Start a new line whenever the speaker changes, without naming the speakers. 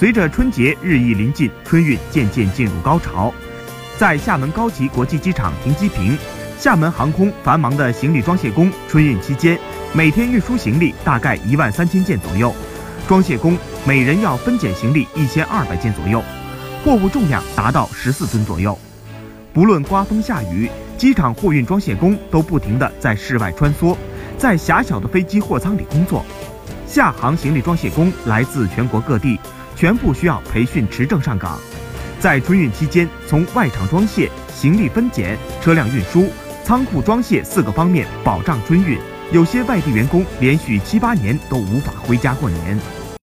随着春节日益临近，春运渐渐进入高潮。在厦门高级国际机场停机坪，厦门航空繁忙的行李装卸工春运期间，每天运输行李大概一万三千件左右，装卸工每人要分拣行李一千二百件左右，货物重量达到十四吨左右。不论刮风下雨，机场货运装卸工都不停地在室外穿梭，在狭小的飞机货舱里工作。厦航行李装卸工来自全国各地，全部需要培训持证上岗。在春运期间，从外场装卸、行李分拣、车辆运输、仓库装卸四个方面保障春运。有些外地员工连续七八年都无法回家过年。